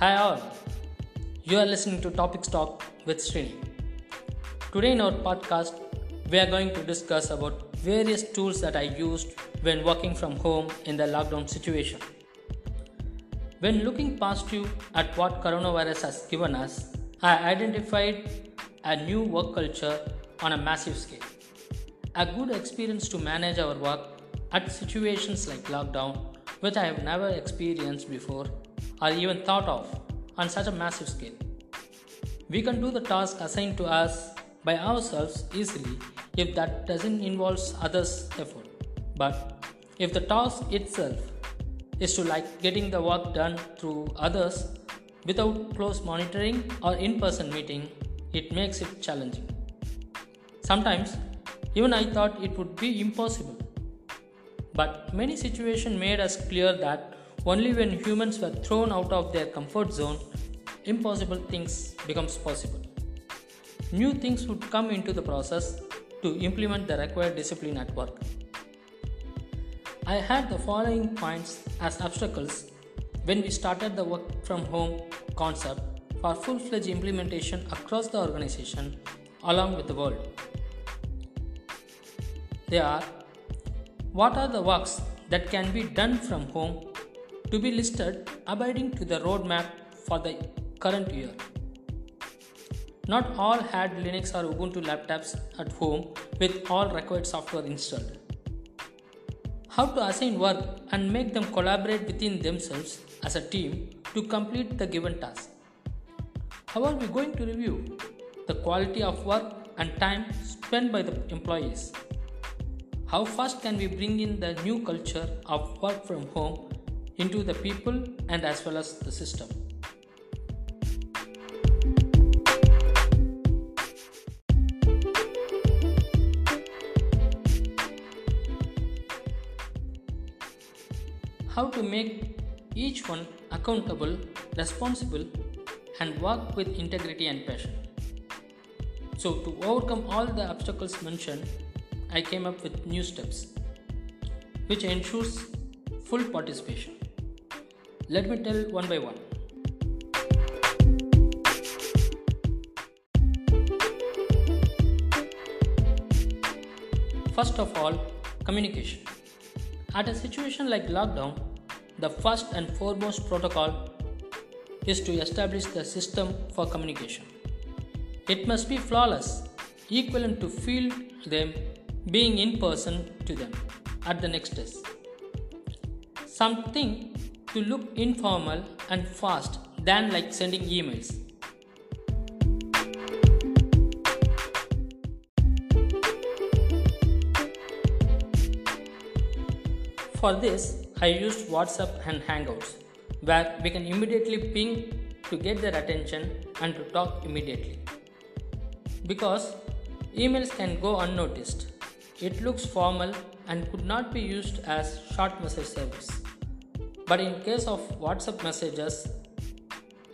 Hi all, you are listening to Topics Talk with Srini. Today in our podcast, we are going to discuss about various tools that I used when working from home in the lockdown situation. When looking past you at what coronavirus has given us, I identified a new work culture on a massive scale. A good experience to manage our work at situations like lockdown, which I have never experienced before or even thought of on such a massive scale. We can do the task assigned to us by ourselves easily if that doesn't involve others' effort. But if the task itself is to like getting the work done through others without close monitoring or in-person meeting, it makes it challenging. Sometimes even I thought it would be impossible. But many situations made us clear that only when humans were thrown out of their comfort zone, impossible things becomes possible. New things would come into the process to implement the required discipline at work. I had the following points as obstacles when we started the work from home concept for full fledged implementation across the organization along with the world. They are what are the works that can be done from home to be listed abiding to the roadmap for the current year. Not all had Linux or Ubuntu laptops at home with all required software installed. How to assign work and make them collaborate within themselves as a team to complete the given task. How are we going to review the quality of work and time spent by the employees? How fast can we bring in the new culture of work from home into the people and as well as the system? How to make each one accountable, responsible, and work with integrity and passion. So, to overcome all the obstacles mentioned, I came up with new steps which ensures full participation. Let me tell one by one. First of all, communication. At a situation like lockdown, the first and foremost protocol is to establish the system for communication. It must be flawless, equivalent to feel them being in person to them at the next test. Something to look informal and fast than like sending emails. For this, I used WhatsApp and Hangouts, where we can immediately ping to get their attention and to talk immediately. Because emails can go unnoticed it looks formal and could not be used as short message service. But in case of WhatsApp messages,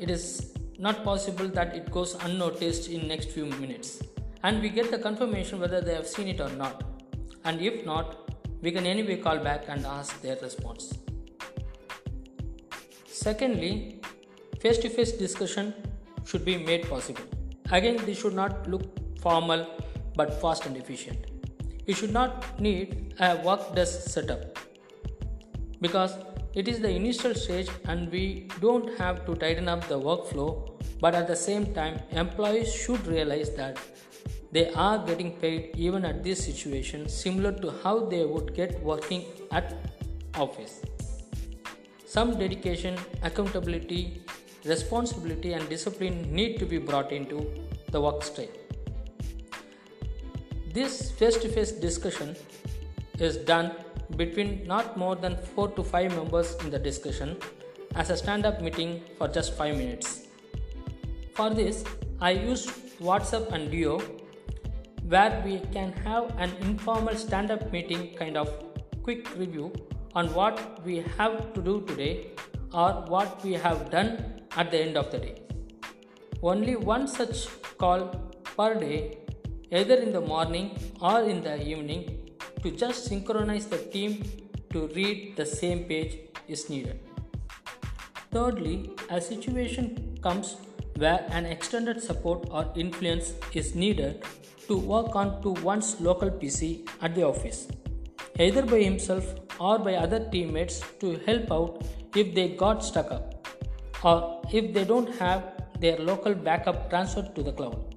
it is not possible that it goes unnoticed in next few minutes and we get the confirmation whether they have seen it or not. And if not, we can anyway call back and ask their response. Secondly, face to face discussion should be made possible. Again, this should not look formal but fast and efficient you should not need a work desk setup because it is the initial stage and we don't have to tighten up the workflow but at the same time employees should realize that they are getting paid even at this situation similar to how they would get working at office. Some dedication accountability responsibility and discipline need to be brought into the work state this face to face discussion is done between not more than 4 to 5 members in the discussion as a stand up meeting for just 5 minutes. For this, I used WhatsApp and Duo where we can have an informal stand up meeting kind of quick review on what we have to do today or what we have done at the end of the day. Only one such call per day either in the morning or in the evening to just synchronize the team to read the same page is needed. Thirdly, a situation comes where an extended support or influence is needed to work on to one's local PC at the office, either by himself or by other teammates to help out if they got stuck up or if they don't have their local backup transferred to the cloud.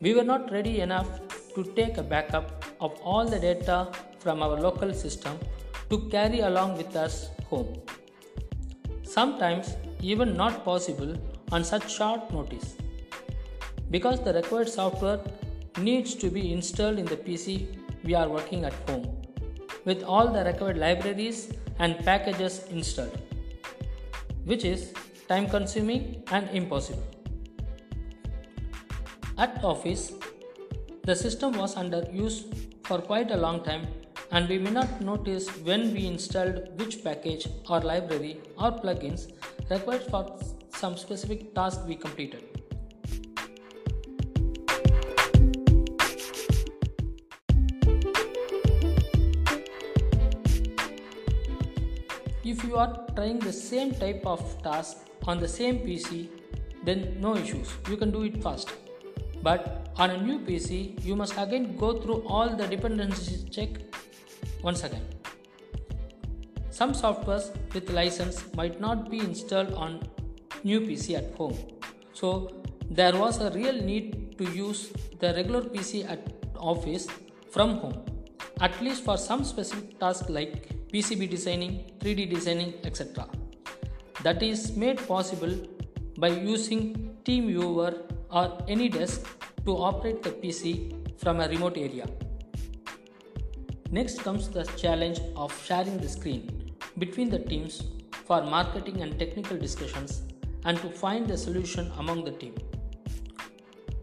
We were not ready enough to take a backup of all the data from our local system to carry along with us home. Sometimes even not possible on such short notice because the required software needs to be installed in the PC we are working at home with all the required libraries and packages installed, which is time consuming and impossible. At office, the system was under use for quite a long time and we may not notice when we installed which package or library or plugins required for some specific task we completed. If you are trying the same type of task on the same PC, then no issues, you can do it fast. But on a new PC, you must again go through all the dependencies check once again. Some softwares with license might not be installed on new PC at home. So there was a real need to use the regular PC at office from home, at least for some specific tasks like PCB designing, 3D designing, etc. That is made possible by using TeamViewer or AnyDesk to operate the PC from a remote area. Next comes the challenge of sharing the screen between the teams for marketing and technical discussions and to find the solution among the team.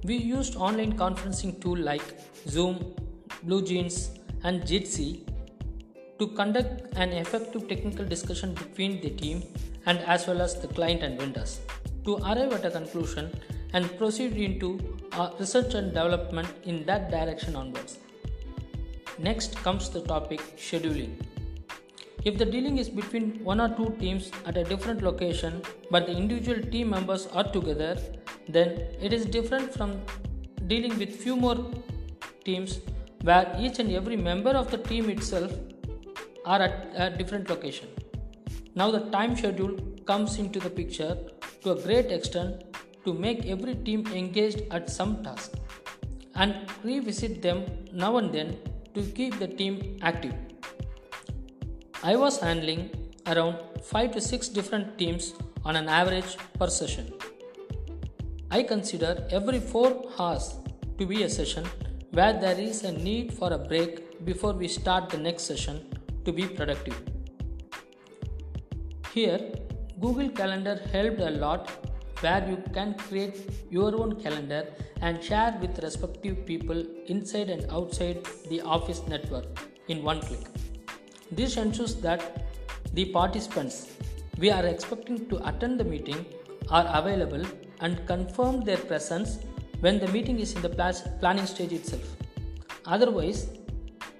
We used online conferencing tool like Zoom, BlueJeans and Jitsi to conduct an effective technical discussion between the team and as well as the client and vendors to arrive at a conclusion and proceed into research and development in that direction onwards. Next comes the topic scheduling. If the dealing is between one or two teams at a different location but the individual team members are together, then it is different from dealing with few more teams where each and every member of the team itself are at a different location. Now the time schedule comes into the picture to a great extent to make every team engaged at some task and revisit them now and then to keep the team active. I was handling around 5 to 6 different teams on an average per session. I consider every 4 hours to be a session where there is a need for a break before we start the next session to be productive. Here, Google Calendar helped a lot where you can create your own calendar and share with respective people inside and outside the office network in one click. This ensures that the participants we are expecting to attend the meeting are available and confirm their presence when the meeting is in the planning stage itself. Otherwise,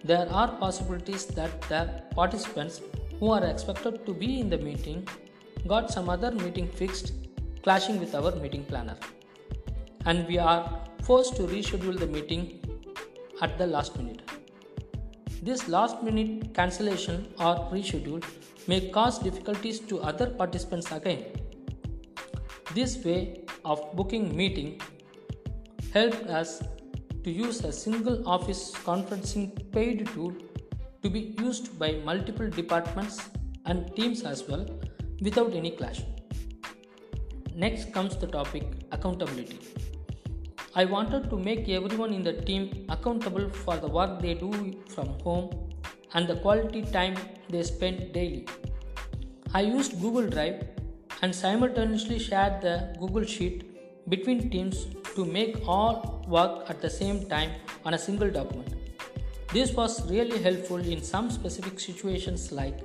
there are possibilities that the participants who are expected to be in the meeting got some other meeting fixed clashing with our meeting planner and we are forced to reschedule the meeting at the last minute. This last minute cancellation or reschedule may cause difficulties to other participants again. This way of booking meeting helped us to use a single office conferencing paid tool to be used by multiple departments and teams as well without any clash. Next comes the topic accountability. I wanted to make everyone in the team accountable for the work they do from home and the quality time they spend daily. I used Google Drive and simultaneously shared the Google Sheet between teams to make all work at the same time on a single document. This was really helpful in some specific situations like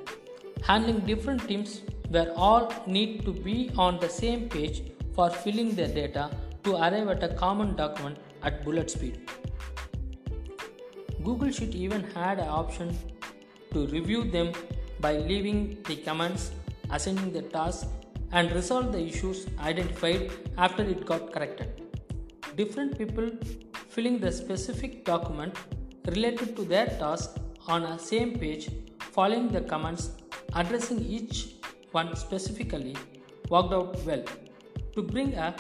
handling different teams where all need to be on the same page for filling their data to arrive at a common document at bullet speed. Google Sheet even had an option to review them by leaving the comments, assigning the tasks, and resolve the issues identified after it got corrected. Different people filling the specific document related to their task on a same page, following the commands, addressing each one specifically, worked out well to bring a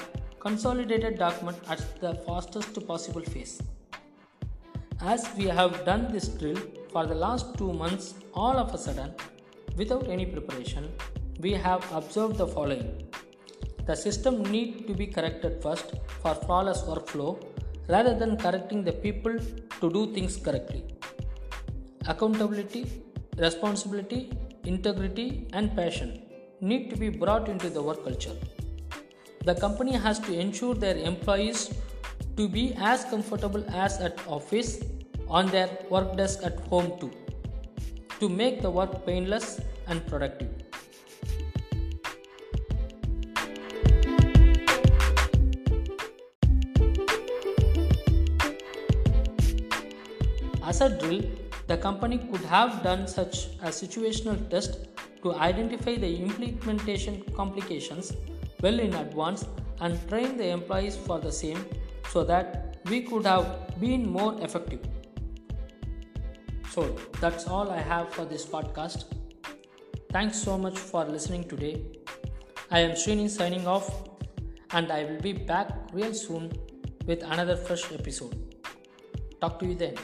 consolidated document at the fastest possible phase. As we have done this drill for the last two months, all of a sudden, without any preparation, we have observed the following. The system need to be corrected first for flawless workflow rather than correcting the people to do things correctly. Accountability, responsibility, integrity, and passion need to be brought into the work culture. The company has to ensure their employees to be as comfortable as at office on their work desk at home too to make the work painless and productive. As a drill, the company could have done such a situational test to identify the implementation complications well in advance and train the employees for the same so that we could have been more effective. So that's all I have for this podcast. Thanks so much for listening today. I am Srini signing off and I will be back real soon with another fresh episode. Talk to you then.